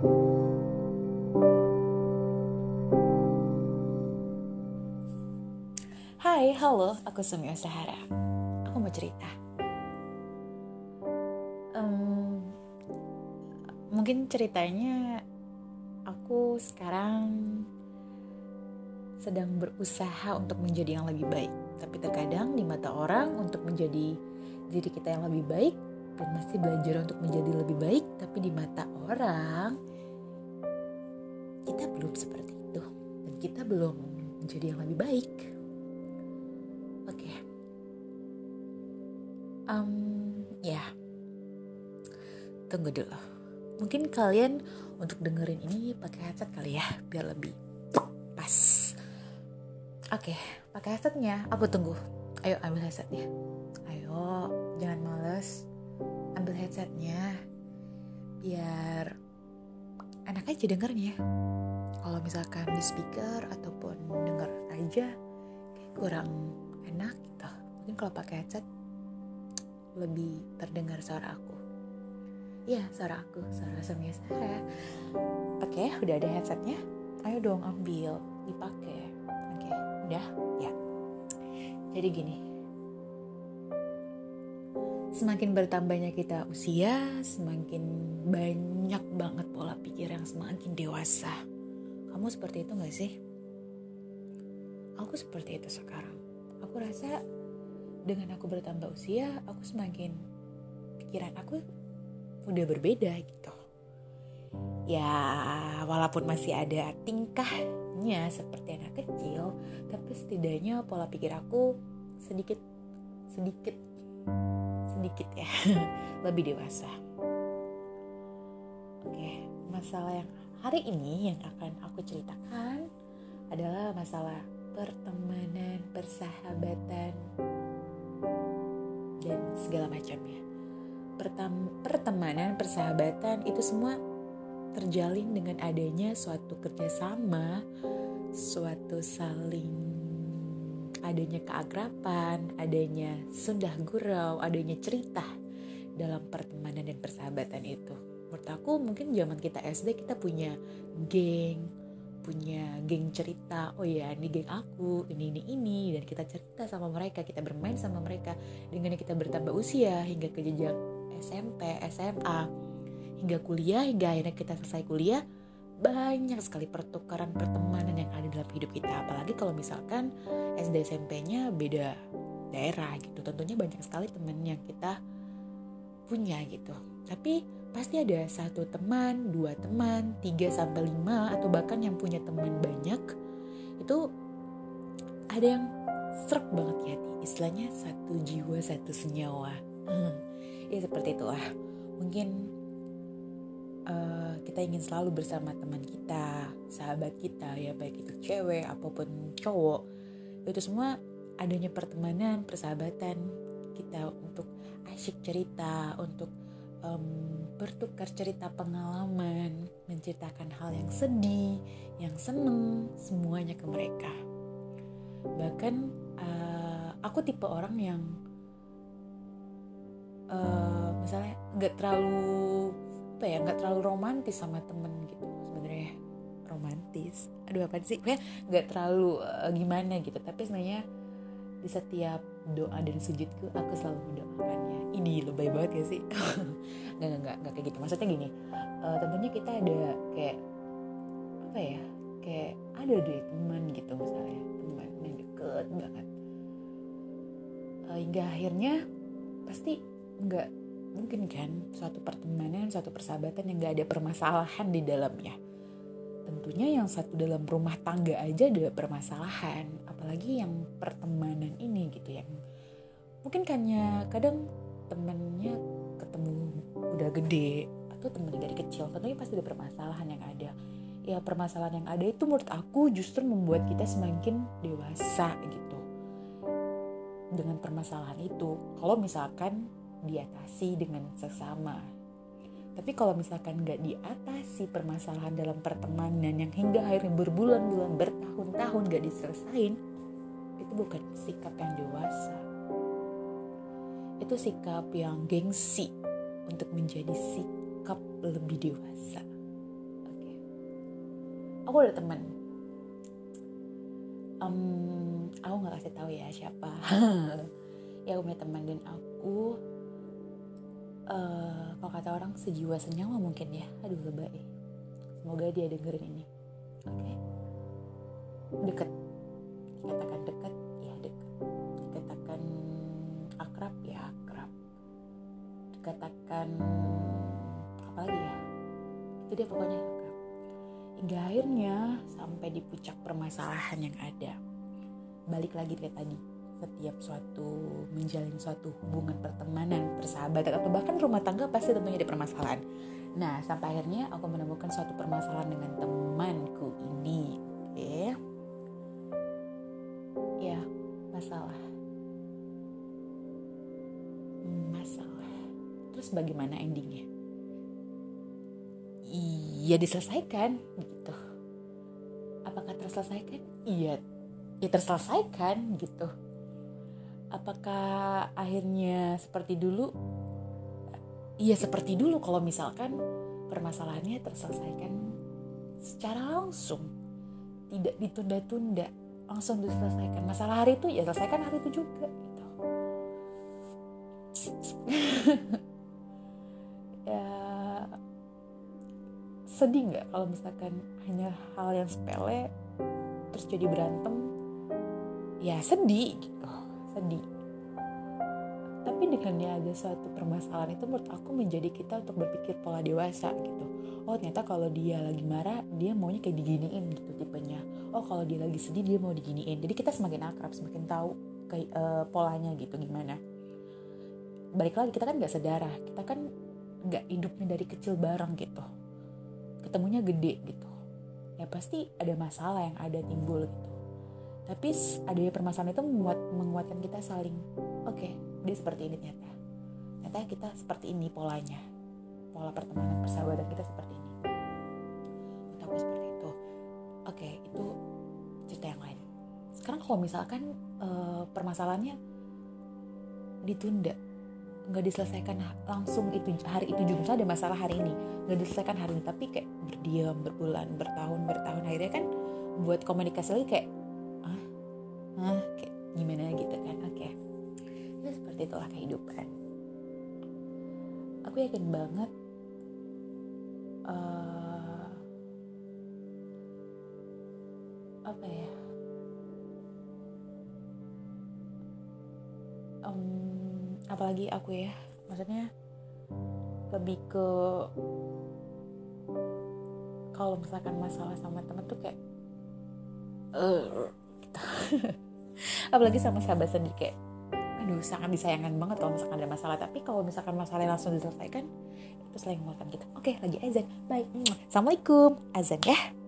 Hai, halo, aku Sumi Sahara. Aku mau cerita. Um, mungkin ceritanya aku sekarang sedang berusaha untuk menjadi yang lebih baik. Tapi terkadang di mata orang untuk menjadi diri kita yang lebih baik dan masih belajar untuk menjadi lebih baik, tapi di mata orang kita belum seperti itu dan kita belum menjadi yang lebih baik. Oke. Okay. Um, ya. Tunggu dulu. Mungkin kalian untuk dengerin ini pakai headset kali ya, biar lebih pas. Oke, okay, pakai headsetnya. Aku tunggu. Ayo ambil headsetnya. Ayo, jangan males ambil headsetnya biar enak aja dengernya kalau misalkan di speaker ataupun denger aja kayak kurang enak gitu mungkin kalau pakai headset lebih terdengar suara aku Iya, suara aku, suara Semia Sarah. Oke, udah ada headsetnya. Ayo dong ambil, dipakai. Oke, udah? Ya. Jadi gini, semakin bertambahnya kita usia, semakin banyak banget pola pikir yang semakin dewasa. Kamu seperti itu gak sih? Aku seperti itu sekarang. Aku rasa dengan aku bertambah usia, aku semakin pikiran aku udah berbeda gitu. Ya, walaupun masih ada tingkahnya seperti anak kecil, tapi setidaknya pola pikir aku sedikit sedikit sedikit ya lebih dewasa oke masalah yang hari ini yang akan aku ceritakan adalah masalah pertemanan persahabatan dan segala macamnya Pertam pertemanan persahabatan itu semua terjalin dengan adanya suatu kerjasama suatu saling adanya keakraban, adanya sundah gurau, adanya cerita dalam pertemanan dan persahabatan itu. Menurut aku mungkin zaman kita SD kita punya geng, punya geng cerita. Oh ya, ini geng aku, ini ini ini dan kita cerita sama mereka, kita bermain sama mereka. Dengan kita bertambah usia hingga ke jenjang SMP, SMA, hingga kuliah, hingga akhirnya kita selesai kuliah, banyak sekali pertukaran pertemanan yang ada dalam hidup kita apalagi kalau misalkan SD SMP-nya beda daerah gitu tentunya banyak sekali teman yang kita punya gitu tapi pasti ada satu teman dua teman tiga sampai lima atau bahkan yang punya teman banyak. Itu ada yang serak banget ya istilahnya satu jiwa satu senyawa. Ya seperti itu lah. Mungkin uh, kita ingin selalu bersama teman kita, sahabat kita ya baik itu cewek apa pun cowok. Itu semua adanya pertemanan, persahabatan kita untuk asyik cerita, untuk um, bertukar cerita pengalaman, menceritakan hal yang sedih, yang seneng, semuanya ke mereka. Bahkan uh, aku tipe orang yang uh, misalnya nggak terlalu apa ya nggak terlalu romantis sama temen gitu. Sebenarnya romantis. Aduh apa sih? Kayak nggak terlalu uh, gimana gitu. Tapi sebenarnya di setiap doa dan sujudku aku selalu mendoakannya ini lebay banget ya sih. Nggak nggak nggak kayak gitu. Maksudnya gini uh, tentunya kita ada kayak apa ya kayak ada deh teman gitu misalnya. Teman yang deket banget. Uh, hingga akhirnya pasti nggak mungkin kan suatu pertemanan, suatu persahabatan yang gak ada permasalahan di dalamnya. Tentunya yang satu dalam rumah tangga aja ada permasalahan, apalagi yang pertemanan ini gitu yang mungkin kayaknya kadang temennya ketemu udah gede atau temennya dari kecil tentunya pasti ada permasalahan yang ada ya permasalahan yang ada itu menurut aku justru membuat kita semakin dewasa gitu dengan permasalahan itu kalau misalkan diatasi dengan sesama. Tapi kalau misalkan nggak diatasi permasalahan dalam pertemanan yang hingga akhirnya berbulan-bulan, bertahun-tahun nggak diselesain, itu bukan sikap yang dewasa. Itu sikap yang gengsi untuk menjadi sikap lebih dewasa. aku ada temen um, aku nggak kasih tahu ya siapa. Ya aku punya teman dan aku uh, kalau kata orang sejiwa senyawa mungkin ya. Aduh lebay. Semoga dia dengerin ini. Oke. Okay. deket. Dikatakan deket. Ya deket. Dikatakan akrab ya akrab. Dikatakan apa lagi ya? Itu dia pokoknya akrab. Hingga akhirnya sampai di puncak permasalahan yang ada balik lagi kayak tadi. Setiap suatu menjalin suatu hubungan pertemanan, persahabatan atau bahkan rumah tangga pasti tentunya ada permasalahan. Nah, sampai akhirnya aku menemukan suatu permasalahan dengan temanku Terus bagaimana endingnya? Iya diselesaikan gitu. Apakah terselesaikan? Iya, ya terselesaikan gitu apakah akhirnya seperti dulu? Iya seperti dulu kalau misalkan permasalahannya terselesaikan secara langsung, tidak ditunda-tunda, langsung diselesaikan. Masalah hari itu ya selesaikan hari itu juga gitu. sedih nggak kalau misalkan hanya hal yang sepele terus jadi berantem? Ya sedih gitu. Sedih. Tapi dengan dia ada suatu permasalahan itu menurut aku menjadi kita untuk berpikir pola dewasa gitu. Oh ternyata kalau dia lagi marah dia maunya kayak diginiin gitu tipenya. Oh kalau dia lagi sedih dia mau diginiin. Jadi kita semakin akrab semakin tahu kayak uh, polanya gitu gimana. Balik lagi kita kan nggak sedarah. Kita kan nggak hidupnya dari kecil bareng gitu ketemunya gede gitu. Ya pasti ada masalah yang ada timbul gitu. Tapi adanya permasalahan itu membuat menguatkan kita saling oke okay, dia seperti ini ternyata. Ternyata kita seperti ini polanya. Pola pertemanan persahabatan kita seperti ini. Aku seperti itu. Oke okay, itu cerita yang lain. Sekarang kalau misalkan uh, permasalahannya ditunda nggak diselesaikan langsung itu hari itu juga misalnya ada masalah hari ini. Nggak diselesaikan hari ini tapi kayak berdiam berbulan bertahun bertahun. Akhirnya kan buat komunikasi lagi kayak Hah, kayak gimana gitu kan oke. Okay. ya seperti itulah kehidupan. Aku yakin banget uh, apa ya? Um, apalagi aku ya. Maksudnya lebih ke kalau misalkan masalah sama temen tuh kayak uh, gitu. apalagi sama sahabat sendiri kayak aduh sangat disayangkan banget kalau misalkan ada masalah. Tapi kalau misalkan masalah langsung diselesaikan itu selain menguatkan kita oke lagi azan. Bye assalamualaikum. Azan ya